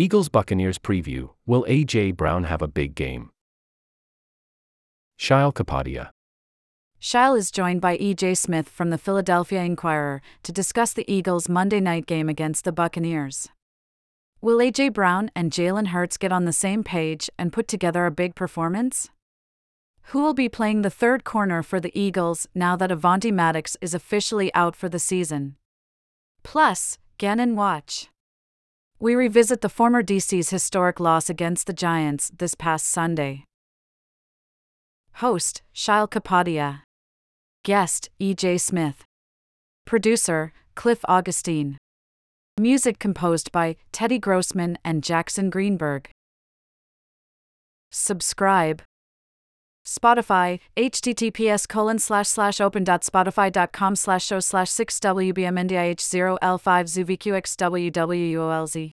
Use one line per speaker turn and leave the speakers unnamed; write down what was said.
Eagles Buccaneers preview Will A.J. Brown have a big game? Sheil Kapadia.
Sheil is joined by E.J. Smith from the Philadelphia Inquirer to discuss the Eagles' Monday night game against the Buccaneers. Will A.J. Brown and Jalen Hurts get on the same page and put together a big performance? Who will be playing the third corner for the Eagles now that Avonte Maddox is officially out for the season? Plus, Gannon Watch. We revisit the former DC's historic loss against the Giants this past Sunday. Host, Sheil Kapadia. Guest, E.J. Smith. Producer, Cliff Augustine. Music composed by Teddy Grossman and Jackson Greenberg. Subscribe. Spotify, https colon slash slash open dot spotify.com slash show slash 6 WBMNDIH 0 L5 ZUVQXWWUOLZ.